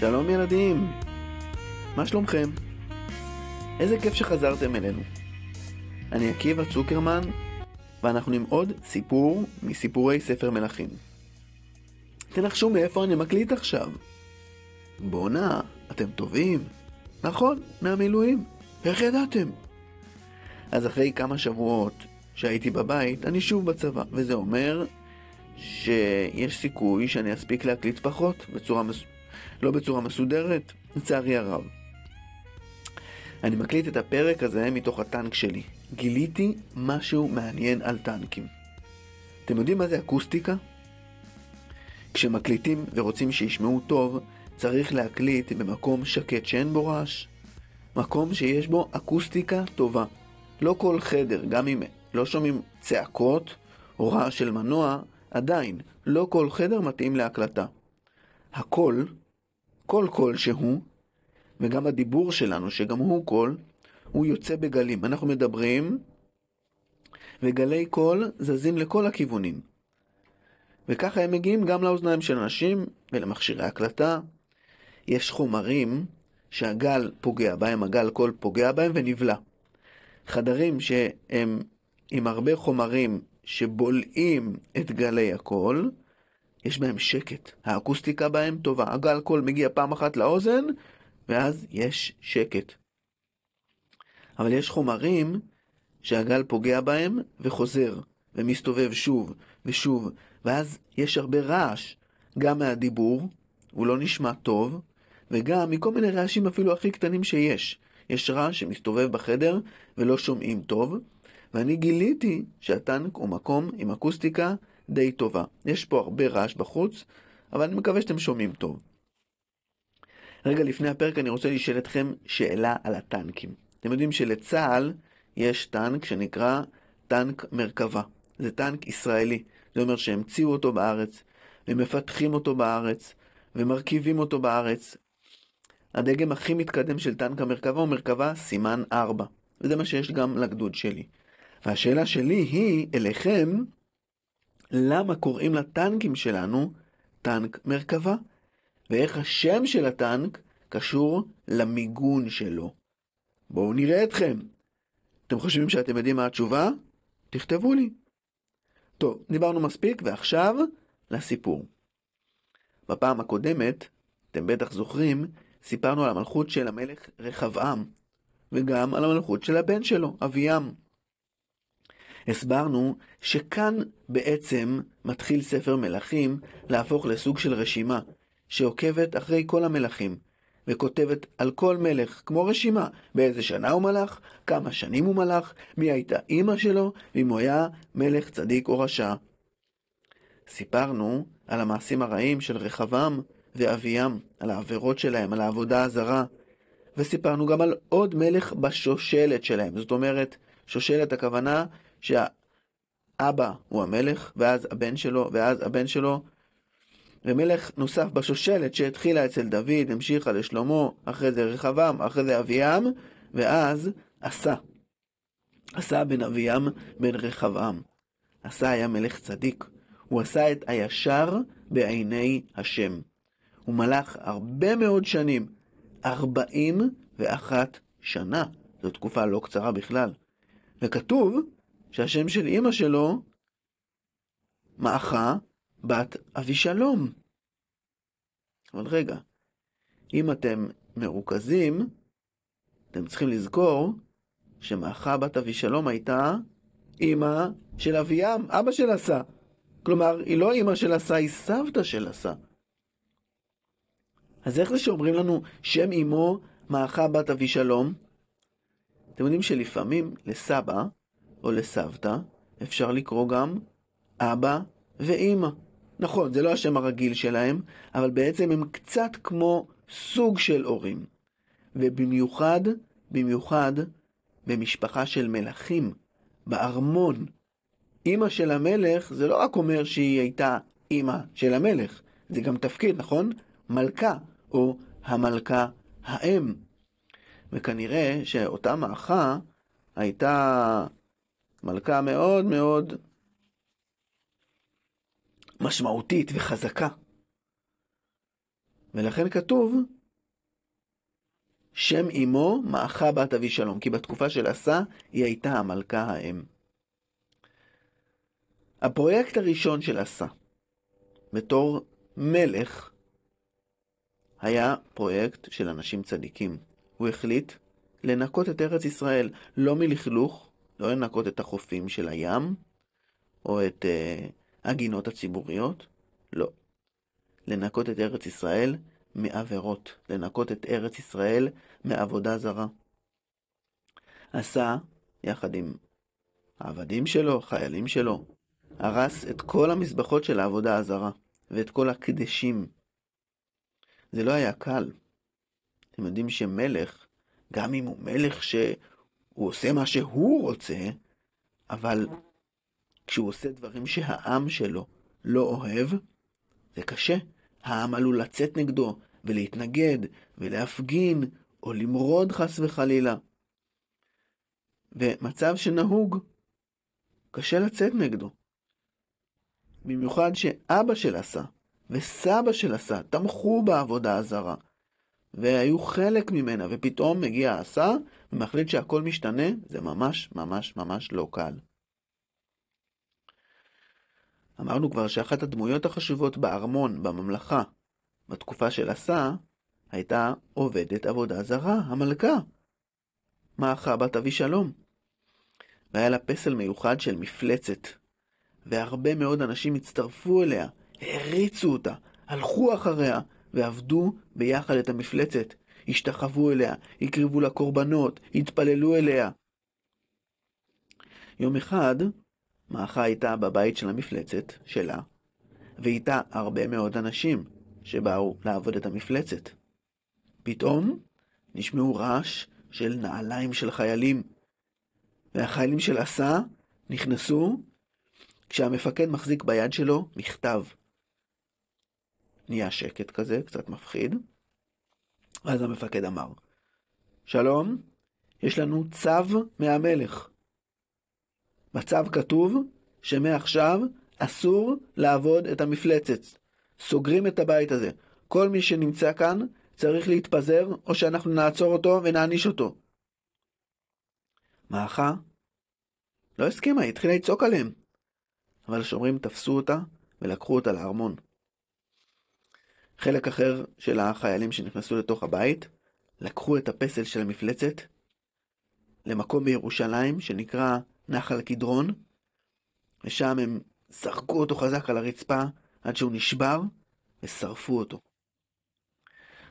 שלום ילדים, מה שלומכם? איזה כיף שחזרתם אלינו. אני עקיבא צוקרמן, ואנחנו עם עוד סיפור מסיפורי ספר מלכים. תנחשו מאיפה אני מקליט עכשיו. בואנה, אתם טובים. נכון, מהמילואים. איך ידעתם? אז אחרי כמה שבועות שהייתי בבית, אני שוב בצבא, וזה אומר שיש סיכוי שאני אספיק להקליט פחות, בצורה מס... לא בצורה מסודרת, לצערי הרב. אני מקליט את הפרק הזה מתוך הטנק שלי. גיליתי משהו מעניין על טנקים. אתם יודעים מה זה אקוסטיקה? כשמקליטים ורוצים שישמעו טוב, צריך להקליט במקום שקט שאין בו רעש. מקום שיש בו אקוסטיקה טובה. לא כל חדר, גם אם לא שומעים צעקות או רעש של מנוע, עדיין, לא כל חדר מתאים להקלטה. הקול, כל קול שהוא, וגם הדיבור שלנו, שגם הוא קול, הוא יוצא בגלים. אנחנו מדברים, וגלי קול זזים לכל הכיוונים. וככה הם מגיעים גם לאוזניים של אנשים ולמכשירי הקלטה. יש חומרים שהגל פוגע בהם, הגל קול פוגע בהם ונבלע. חדרים שהם עם הרבה חומרים שבולעים את גלי הקול, יש בהם שקט. האקוסטיקה בהם טובה. הגל קול מגיע פעם אחת לאוזן, ואז יש שקט. אבל יש חומרים שהגל פוגע בהם וחוזר, ומסתובב שוב ושוב, ואז יש הרבה רעש, גם מהדיבור, הוא לא נשמע טוב, וגם מכל מיני רעשים אפילו הכי קטנים שיש. יש רעש שמסתובב בחדר ולא שומעים טוב, ואני גיליתי שהטנק הוא מקום עם אקוסטיקה די טובה. יש פה הרבה רעש בחוץ, אבל אני מקווה שאתם שומעים טוב. רגע לפני הפרק אני רוצה לשאול אתכם שאלה על הטנקים. אתם יודעים שלצה"ל יש טנק שנקרא טנק מרכבה. זה טנק ישראלי. זה אומר שהמציאו אותו בארץ, ומפתחים אותו בארץ, ומרכיבים אותו בארץ. הדגם הכי מתקדם של טנק המרכבה הוא מרכבה סימן 4, וזה מה שיש גם לגדוד שלי. והשאלה שלי היא אליכם, למה קוראים לטנקים שלנו טנק מרכבה? ואיך השם של הטנק קשור למיגון שלו. בואו נראה אתכם. אתם חושבים שאתם יודעים מה התשובה? תכתבו לי. טוב, דיברנו מספיק, ועכשיו לסיפור. בפעם הקודמת, אתם בטח זוכרים, סיפרנו על המלכות של המלך רחבעם, וגם על המלכות של הבן שלו, אביעם. הסברנו שכאן בעצם מתחיל ספר מלכים להפוך לסוג של רשימה, שעוקבת אחרי כל המלכים, וכותבת על כל מלך, כמו רשימה, באיזה שנה הוא מלך, כמה שנים הוא מלך, מי הייתה אימא שלו, ואם הוא היה מלך צדיק או רשע. סיפרנו על המעשים הרעים של רחבעם ואביעם, על העבירות שלהם, על העבודה הזרה, וסיפרנו גם על עוד מלך בשושלת שלהם, זאת אומרת, שושלת הכוונה שהאבא הוא המלך, ואז הבן שלו, ואז הבן שלו, ומלך נוסף בשושלת שהתחילה אצל דוד, המשיכה לשלמה, אחרי זה רחבעם, אחרי זה אביעם, ואז עשה. עשה בן אביעם בן רחבעם. עשה היה מלך צדיק. הוא עשה את הישר בעיני השם. הוא מלך הרבה מאוד שנים, ארבעים ואחת שנה. זו תקופה לא קצרה בכלל. וכתוב שהשם של אימא שלו, מאחה, בת אבישלום. אבל רגע, אם אתם מרוכזים, אתם צריכים לזכור שמאחה בת אבישלום הייתה אימא של אביעם, אבא של עשה. כלומר, היא לא אימא של עשה, היא סבתא של עשה. אז איך זה שאומרים לנו שם אמו מאחה בת אבישלום? אתם יודעים שלפעמים לסבא או לסבתא אפשר לקרוא גם אבא ואימא. נכון, זה לא השם הרגיל שלהם, אבל בעצם הם קצת כמו סוג של הורים. ובמיוחד, במיוחד, במשפחה של מלכים, בארמון. אימא של המלך, זה לא רק אומר שהיא הייתה אימא של המלך, זה גם תפקיד, נכון? מלכה, או המלכה האם. וכנראה שאותה מאחה הייתה מלכה מאוד מאוד משמעותית וחזקה. ולכן כתוב, שם אמו מאחה בת אבי שלום, כי בתקופה של עשה היא הייתה המלכה האם. הפרויקט הראשון של עשה, בתור מלך, היה פרויקט של אנשים צדיקים. הוא החליט לנקות את ארץ ישראל, לא מלכלוך, לא לנקות את החופים של הים, או את uh, הגינות הציבוריות, לא. לנקות את ארץ ישראל מעבירות, לנקות את ארץ ישראל מעבודה זרה. עשה, יחד עם העבדים שלו, חיילים שלו, הרס את כל המזבחות של העבודה הזרה, ואת כל הקדשים. זה לא היה קל. אתם יודעים שמלך, גם אם הוא מלך שהוא עושה מה שהוא רוצה, אבל כשהוא עושה דברים שהעם שלו לא אוהב, זה קשה. העם עלול לצאת נגדו, ולהתנגד, ולהפגין, או למרוד חס וחלילה. ומצב שנהוג, קשה לצאת נגדו. במיוחד שאבא של עשה וסבא של עשה תמכו בעבודה הזרה, והיו חלק ממנה, ופתאום מגיע עשה ומחליט שהכל משתנה, זה ממש ממש ממש לא קל. אמרנו כבר שאחת הדמויות החשובות בארמון, בממלכה, בתקופה של עשה, הייתה עובדת עבודה זרה, המלכה. מאחה בת אבי שלום. והיה לה פסל מיוחד של מפלצת, והרבה מאוד אנשים הצטרפו אליה, העריצו אותה, הלכו אחריה, ועבדו ביחד את המפלצת. השתחוו אליה, הקריבו לה קורבנות, התפללו אליה. יום אחד, מאחה הייתה בבית של המפלצת, שלה, ואיתה הרבה מאוד אנשים שבאו לעבוד את המפלצת. פתאום נשמעו רעש של נעליים של חיילים, והחיילים של עשה נכנסו כשהמפקד מחזיק ביד שלו מכתב. נהיה שקט כזה, קצת מפחיד. אז המפקד אמר, שלום, יש לנו צו מהמלך. בצו כתוב שמעכשיו אסור לעבוד את המפלצת. סוגרים את הבית הזה. כל מי שנמצא כאן צריך להתפזר, או שאנחנו נעצור אותו ונעניש אותו. מאחה לא הסכימה, היא התחילה לצעוק עליהם. אבל השומרים תפסו אותה ולקחו אותה לארמון. חלק אחר של החיילים שנכנסו לתוך הבית, לקחו את הפסל של המפלצת למקום בירושלים שנקרא נחל קדרון, ושם הם זרקו אותו חזק על הרצפה עד שהוא נשבר ושרפו אותו.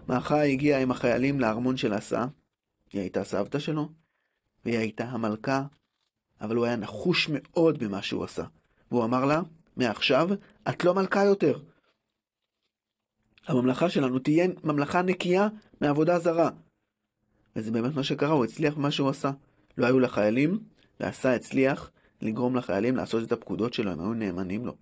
מאחה הגיעה עם החיילים לארמון של עשה, היא הייתה סבתא שלו, והיא הייתה המלכה, אבל הוא היה נחוש מאוד במה שהוא עשה. והוא אמר לה, מעכשיו את לא מלכה יותר. הממלכה שלנו תהיה ממלכה נקייה מעבודה זרה. וזה באמת מה שקרה, הוא הצליח במה שהוא עשה. לא היו לחיילים, ועשה הצליח לגרום לחיילים לעשות את הפקודות שלו, הם היו נאמנים לו.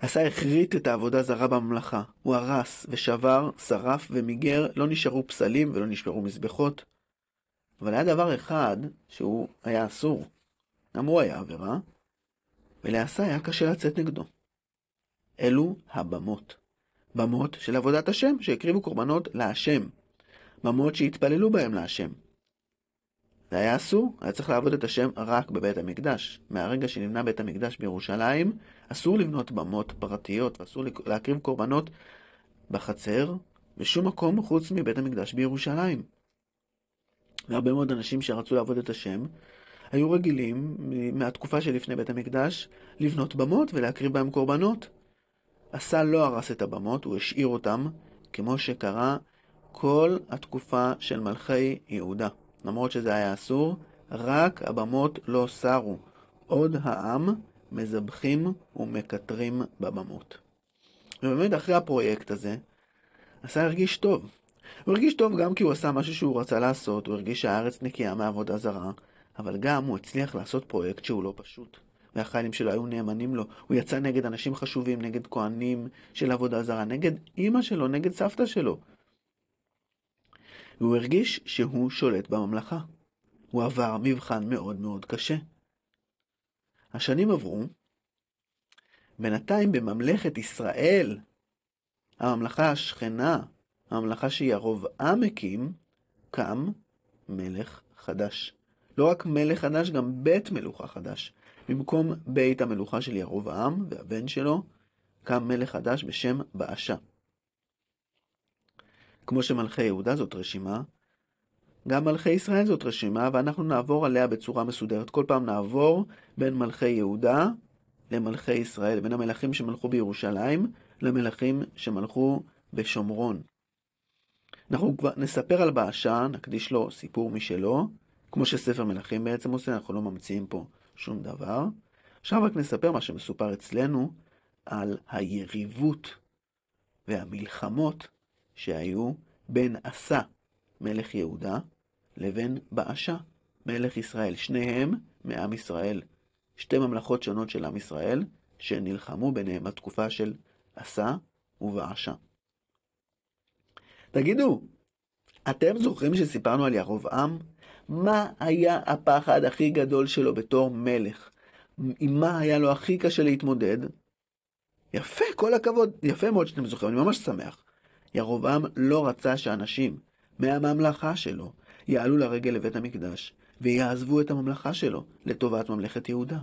עשה הכרית את העבודה זרה בממלכה. הוא הרס ושבר, שרף ומיגר, לא נשארו פסלים ולא נשברו מזבחות. אבל היה דבר אחד שהוא היה אסור. גם הוא היה עבירה, ולעשה היה קשה לצאת נגדו. אלו הבמות. במות של עבודת השם, שהקריבו קורבנות להשם. במות שהתפללו בהם להשם. זה היה אסור, היה צריך לעבוד את השם רק בבית המקדש. מהרגע שנבנה בית המקדש בירושלים, אסור לבנות במות פרטיות, ואסור להקריב קורבנות בחצר, בשום מקום חוץ מבית המקדש בירושלים. והרבה מאוד אנשים שרצו לעבוד את השם, היו רגילים מהתקופה שלפני בית המקדש לבנות במות ולהקריב בהם קורבנות. עשה לא הרס את הבמות, הוא השאיר אותם, כמו שקרה כל התקופה של מלכי יהודה. למרות שזה היה אסור, רק הבמות לא סרו. עוד העם מזבחים ומקטרים בבמות. ובאמת אחרי הפרויקט הזה, עשה הרגיש טוב. הוא הרגיש טוב גם כי הוא עשה משהו שהוא רצה לעשות, הוא הרגיש שהארץ נקייה מעבודה זרה, אבל גם הוא הצליח לעשות פרויקט שהוא לא פשוט. והחיילים שלו היו נאמנים לו. הוא יצא נגד אנשים חשובים, נגד כהנים של עבודה זרה, נגד אימא שלו, נגד סבתא שלו. והוא הרגיש שהוא שולט בממלכה. הוא עבר מבחן מאוד מאוד קשה. השנים עברו, בינתיים בממלכת ישראל, הממלכה השכנה, הממלכה שירבעם הקים, קם מלך חדש. לא רק מלך חדש, גם בית מלוכה חדש. במקום בית המלוכה של ירבעם והבן שלו, קם מלך חדש בשם באשה. כמו שמלכי יהודה זאת רשימה, גם מלכי ישראל זאת רשימה, ואנחנו נעבור עליה בצורה מסודרת. כל פעם נעבור בין מלכי יהודה למלכי ישראל, בין המלכים שמלכו בירושלים למלכים שמלכו בשומרון. אנחנו כבר נספר על באשה, נקדיש לו סיפור משלו, כמו שספר מלכים בעצם עושה, אנחנו לא ממציאים פה שום דבר. עכשיו רק נספר מה שמסופר אצלנו על היריבות והמלחמות שהיו בין עשה, מלך יהודה, לבין באשה, מלך ישראל. שניהם מעם ישראל. שתי ממלכות שונות של עם ישראל, שנלחמו ביניהם בתקופה של עשה ובאשה. תגידו, אתם זוכרים שסיפרנו על ירבעם? מה היה הפחד הכי גדול שלו בתור מלך? עם מה היה לו הכי קשה להתמודד? יפה, כל הכבוד, יפה מאוד שאתם זוכרים, אני ממש שמח. ירבעם לא רצה שאנשים מהממלכה שלו יעלו לרגל לבית המקדש ויעזבו את הממלכה שלו לטובת ממלכת יהודה.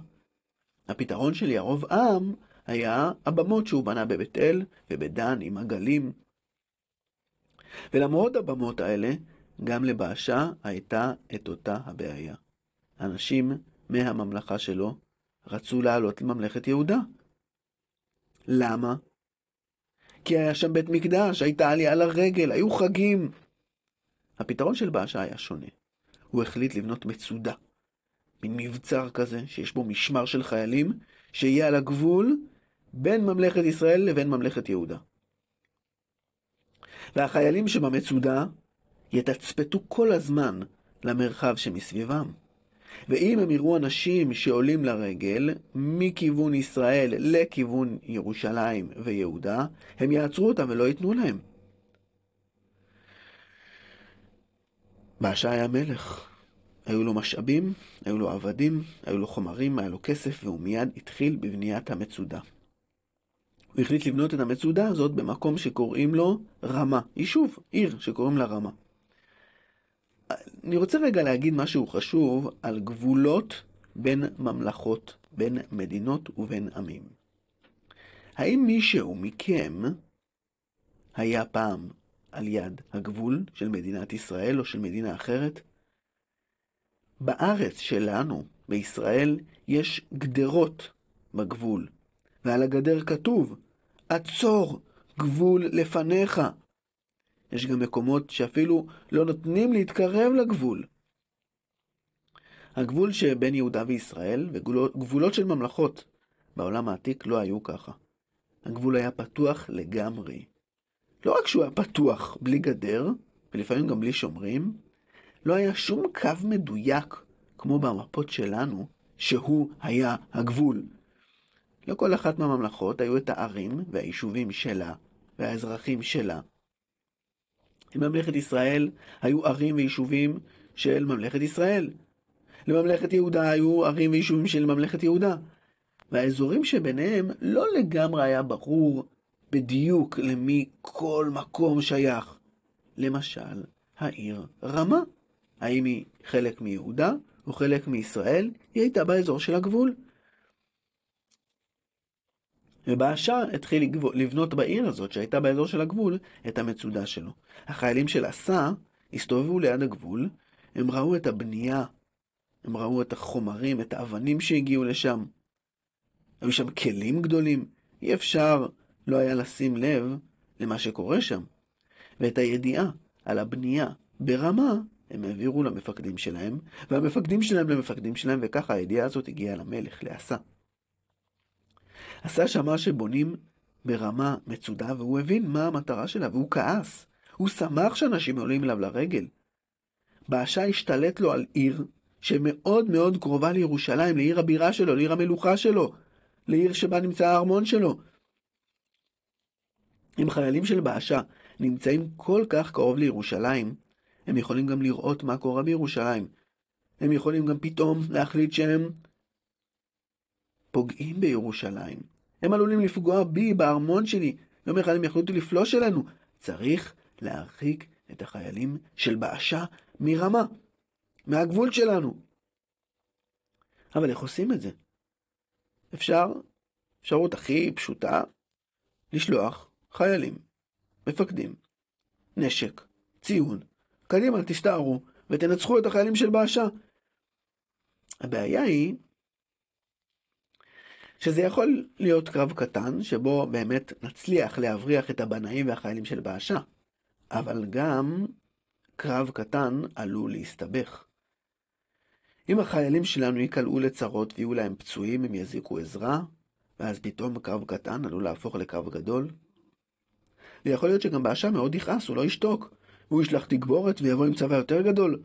הפתרון של ירבעם היה הבמות שהוא בנה בבית אל ובדן עם עגלים. ולמרות הבמות האלה, גם לבאשה הייתה את אותה הבעיה. אנשים מהממלכה שלו רצו לעלות לממלכת יהודה. למה? כי היה שם בית מקדש, הייתה עלייה לרגל, היו חגים. הפתרון של באשה היה שונה. הוא החליט לבנות מצודה. מין מבצר כזה, שיש בו משמר של חיילים, שיהיה על הגבול בין ממלכת ישראל לבין ממלכת יהודה. והחיילים שבמצודה יתצפתו כל הזמן למרחב שמסביבם. ואם הם יראו אנשים שעולים לרגל מכיוון ישראל לכיוון ירושלים ויהודה, הם יעצרו אותם ולא ייתנו להם. באשה היה מלך. היו לו משאבים, היו לו עבדים, היו לו חומרים, היה לו כסף, והוא מיד התחיל בבניית המצודה. הוא החליט לבנות את המצודה הזאת במקום שקוראים לו רמה, יישוב, עיר שקוראים לה רמה. אני רוצה רגע להגיד משהו חשוב על גבולות בין ממלכות, בין מדינות ובין עמים. האם מישהו מכם היה פעם על יד הגבול של מדינת ישראל או של מדינה אחרת? בארץ שלנו, בישראל, יש גדרות בגבול, ועל הגדר כתוב, עצור, גבול לפניך. יש גם מקומות שאפילו לא נותנים להתקרב לגבול. הגבול שבין יהודה וישראל וגבולות של ממלכות בעולם העתיק לא היו ככה. הגבול היה פתוח לגמרי. לא רק שהוא היה פתוח בלי גדר, ולפעמים גם בלי שומרים, לא היה שום קו מדויק, כמו במפות שלנו, שהוא היה הגבול. לכל אחת מהממלכות היו את הערים והיישובים שלה, והאזרחים שלה. לממלכת ישראל היו ערים ויישובים של ממלכת ישראל. לממלכת יהודה היו ערים ויישובים של ממלכת יהודה. והאזורים שביניהם לא לגמרי היה ברור בדיוק למי כל מקום שייך. למשל, העיר רמה. האם היא חלק מיהודה או חלק מישראל? היא הייתה באזור של הגבול. ובאשה התחיל לבנות בעיר הזאת, שהייתה באזור של הגבול, את המצודה שלו. החיילים של עשה הסתובבו ליד הגבול, הם ראו את הבנייה, הם ראו את החומרים, את האבנים שהגיעו לשם. היו שם כלים גדולים, אי אפשר לא היה לשים לב למה שקורה שם. ואת הידיעה על הבנייה ברמה הם העבירו למפקדים שלהם, והמפקדים שלהם למפקדים שלהם, וככה הידיעה הזאת הגיעה למלך, לעשה. עשה שמע שבונים ברמה מצודה, והוא הבין מה המטרה שלה, והוא כעס. הוא שמח שאנשים עולים אליו לרגל. באשה השתלט לו על עיר שמאוד מאוד קרובה לירושלים, לעיר הבירה שלו, לעיר המלוכה שלו, לעיר שבה נמצא הארמון שלו. אם חיילים של באשה נמצאים כל כך קרוב לירושלים, הם יכולים גם לראות מה קורה בירושלים. הם יכולים גם פתאום להחליט שהם פוגעים בירושלים. הם עלולים לפגוע בי, בארמון שלי. יום אחד הם יחליטו לפלוש אלינו. צריך להרחיק את החיילים של באשה מרמה, מהגבול שלנו. אבל איך עושים את זה? אפשר, אפשרות הכי פשוטה, לשלוח חיילים, מפקדים, נשק, ציון, קדימה, תסתערו, ותנצחו את החיילים של באשה. הבעיה היא שזה יכול להיות קרב קטן, שבו באמת נצליח להבריח את הבנאים והחיילים של באשה, אבל גם קרב קטן עלול להסתבך. אם החיילים שלנו ייקלעו לצרות ויהיו להם פצועים, הם יזיקו עזרה, ואז פתאום קרב קטן עלול להפוך לקרב גדול. ויכול להיות שגם באשה מאוד יכעס, הוא לא ישתוק, הוא ישלח תגבורת ויבוא עם צבא יותר גדול.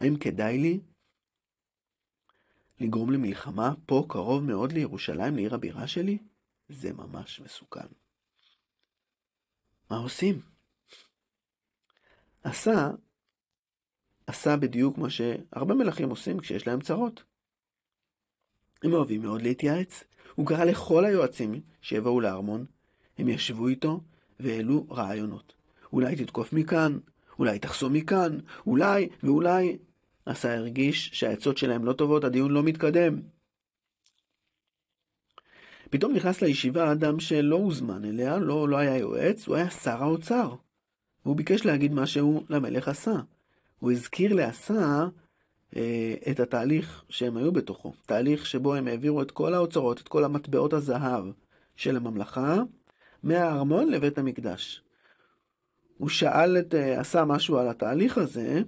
האם כדאי לי לגרום למלחמה פה קרוב מאוד לירושלים, לעיר הבירה שלי? זה ממש מסוכן. מה עושים? עשה, עשה בדיוק מה שהרבה מלכים עושים כשיש להם צרות. הם אוהבים מאוד להתייעץ. הוא קרא לכל היועצים שיבואו לארמון, הם ישבו איתו והעלו רעיונות. אולי תתקוף מכאן, אולי תחסום מכאן, אולי ואולי. עשה הרגיש שהעצות שלהם לא טובות, הדיון לא מתקדם. פתאום נכנס לישיבה אדם שלא הוזמן אליה, לא, לא היה יועץ, הוא היה שר האוצר. והוא ביקש להגיד משהו למלך עשה. הוא הזכיר לעשה אה, את התהליך שהם היו בתוכו. תהליך שבו הם העבירו את כל האוצרות, את כל המטבעות הזהב של הממלכה, מהארמון לבית המקדש. הוא שאל את, אה, עשה משהו על התהליך הזה,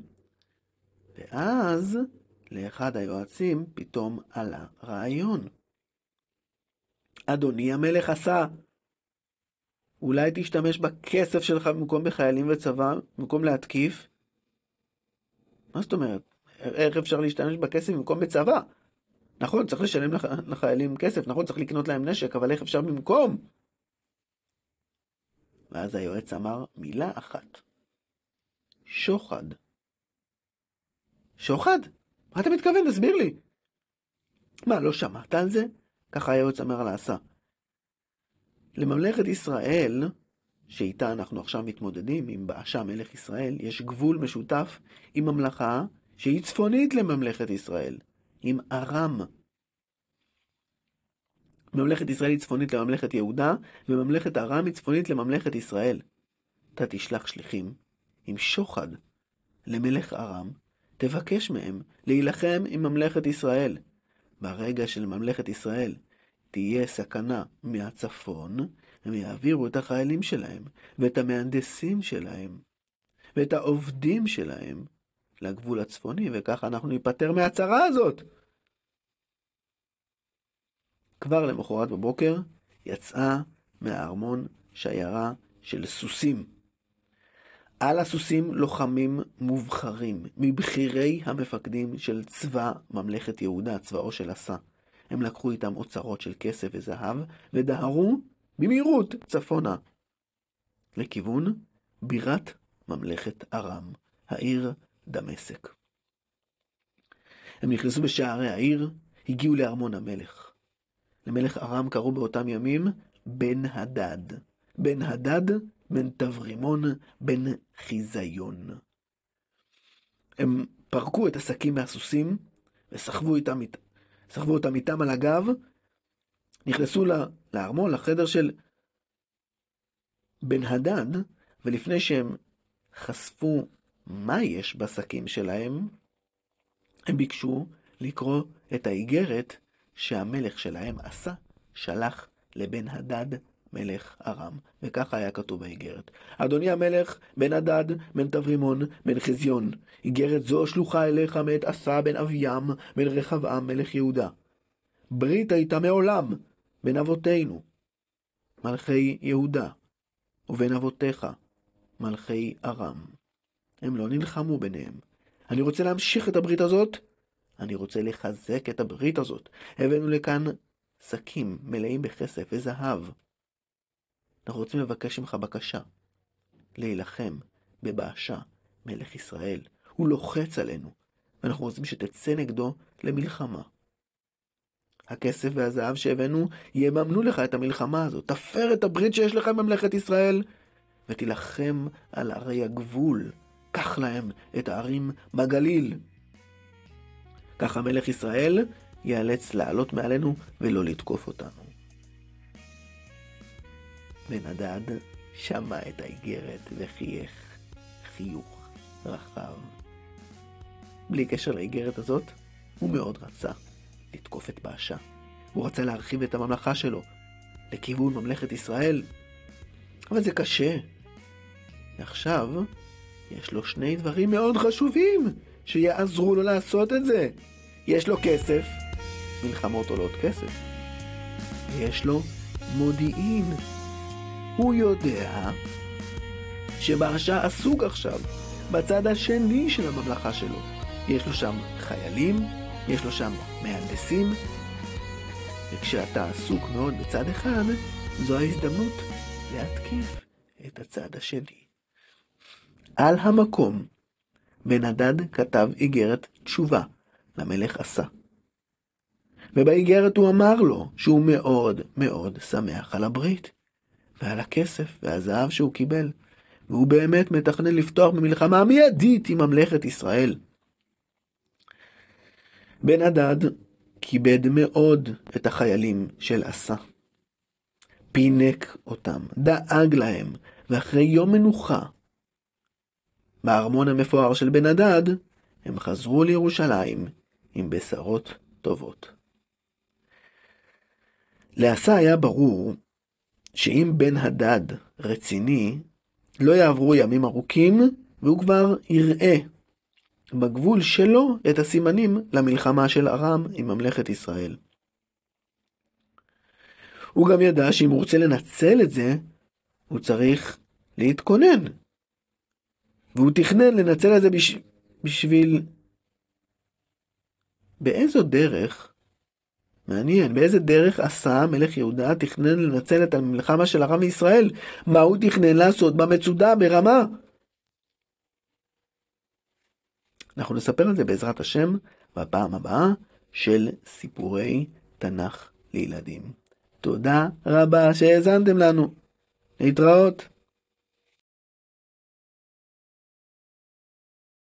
ואז לאחד היועצים פתאום עלה רעיון. אדוני המלך עשה, אולי תשתמש בכסף שלך במקום בחיילים וצבא, במקום להתקיף? מה זאת אומרת? איך אפשר להשתמש בכסף במקום בצבא? נכון, צריך לשלם לח... לחיילים כסף, נכון, צריך לקנות להם נשק, אבל איך אפשר במקום? ואז היועץ אמר מילה אחת. שוחד. שוחד? מה אתה מתכוון? תסביר לי. מה, לא שמעת על זה? ככה היועץ אמר לעשה. לממלכת ישראל, שאיתה אנחנו עכשיו מתמודדים, עם באשה מלך ישראל, יש גבול משותף עם ממלכה שהיא צפונית לממלכת ישראל, עם ארם. ממלכת ישראל היא צפונית לממלכת יהודה, וממלכת ארם היא צפונית לממלכת ישראל. אתה תשלח שליחים עם שוחד למלך ארם, תבקש מהם להילחם עם ממלכת ישראל. ברגע של ממלכת ישראל תהיה סכנה מהצפון, הם יעבירו את החיילים שלהם, ואת המהנדסים שלהם, ואת העובדים שלהם לגבול הצפוני, וככה אנחנו ניפטר מהצרה הזאת. כבר למחרת בבוקר יצאה מהארמון שיירה של סוסים. על הסוסים לוחמים מובחרים, מבכירי המפקדים של צבא ממלכת יהודה, צבאו של עשה. הם לקחו איתם אוצרות של כסף וזהב, ודהרו במהירות צפונה, לכיוון בירת ממלכת ארם, העיר דמשק. הם נכנסו בשערי העיר, הגיעו לארמון המלך. למלך ארם קראו באותם ימים בן הדד. בן הדד, בן תברימון, בן חיזיון. הם פרקו את השקים מהסוסים וסחבו איתם, סחבו אותם איתם על הגב, נכנסו לארמון, לחדר של בן הדד, ולפני שהם חשפו מה יש בשקים שלהם, הם ביקשו לקרוא את האיגרת שהמלך שלהם עשה, שלח לבן הדד מלך ארם, וככה היה כתוב באיגרת. אדוני המלך, בן הדד, בן תברימון, בן חזיון, איגרת זו שלוחה אליך מאת עשה בן אביям, בן רחבעם, מלך יהודה. ברית הייתה מעולם בין אבותינו, מלכי יהודה, ובין אבותיך, מלכי ארם. הם לא נלחמו ביניהם. אני רוצה להמשיך את הברית הזאת, אני רוצה לחזק את הברית הזאת. הבאנו לכאן שקים מלאים בכסף וזהב. אנחנו רוצים לבקש ממך בקשה, להילחם בבאשה, מלך ישראל. הוא לוחץ עלינו, ואנחנו רוצים שתצא נגדו למלחמה. הכסף והזהב שהבאנו יממנו לך את המלחמה הזאת. תפר את הברית שיש לך עם ממלכת ישראל, ותילחם על ערי הגבול. קח להם את הערים בגליל. ככה מלך ישראל ייאלץ לעלות מעלינו ולא לתקוף אותנו. בן הדד שמע את האיגרת וחייך חיוך רחב. בלי קשר לאיגרת הזאת, הוא מאוד רצה לתקוף את באשה. הוא רצה להרחיב את הממלכה שלו לכיוון ממלכת ישראל, אבל זה קשה. ועכשיו, יש לו שני דברים מאוד חשובים שיעזרו לו לעשות את זה. יש לו כסף, מלחמות עולות כסף. ויש לו מודיעין. הוא יודע שבאשה עסוק עכשיו בצד השני של הממלכה שלו. יש לו שם חיילים, יש לו שם מהנדסים, וכשאתה עסוק מאוד בצד אחד, זו ההזדמנות להתקיף את הצד השני. על המקום, בן הדד כתב איגרת תשובה למלך עשה. ובאיגרת הוא אמר לו שהוא מאוד מאוד שמח על הברית, ועל הכסף והזהב שהוא קיבל, והוא באמת מתכנן לפתוח במלחמה מיידית עם ממלכת ישראל. בן הדד כיבד מאוד את החיילים של עשה. פינק אותם, דאג להם, ואחרי יום מנוחה, בארמון המפואר של בן הדד, הם חזרו לירושלים עם בשרות טובות. לעשה היה ברור שאם בן הדד רציני, לא יעברו ימים ארוכים, והוא כבר יראה בגבול שלו את הסימנים למלחמה של ארם עם ממלכת ישראל. הוא גם ידע שאם הוא רוצה לנצל את זה, הוא צריך להתכונן. והוא תכנן לנצל את זה בש... בשביל... באיזו דרך, מעניין, באיזה דרך עשה מלך יהודה תכנן לנצל את המלחמה של ארם וישראל? מה הוא תכנן לעשות במצודה, ברמה? אנחנו נספר על זה בעזרת השם בפעם הבאה של סיפורי תנ"ך לילדים. תודה רבה שהאזנתם לנו. להתראות.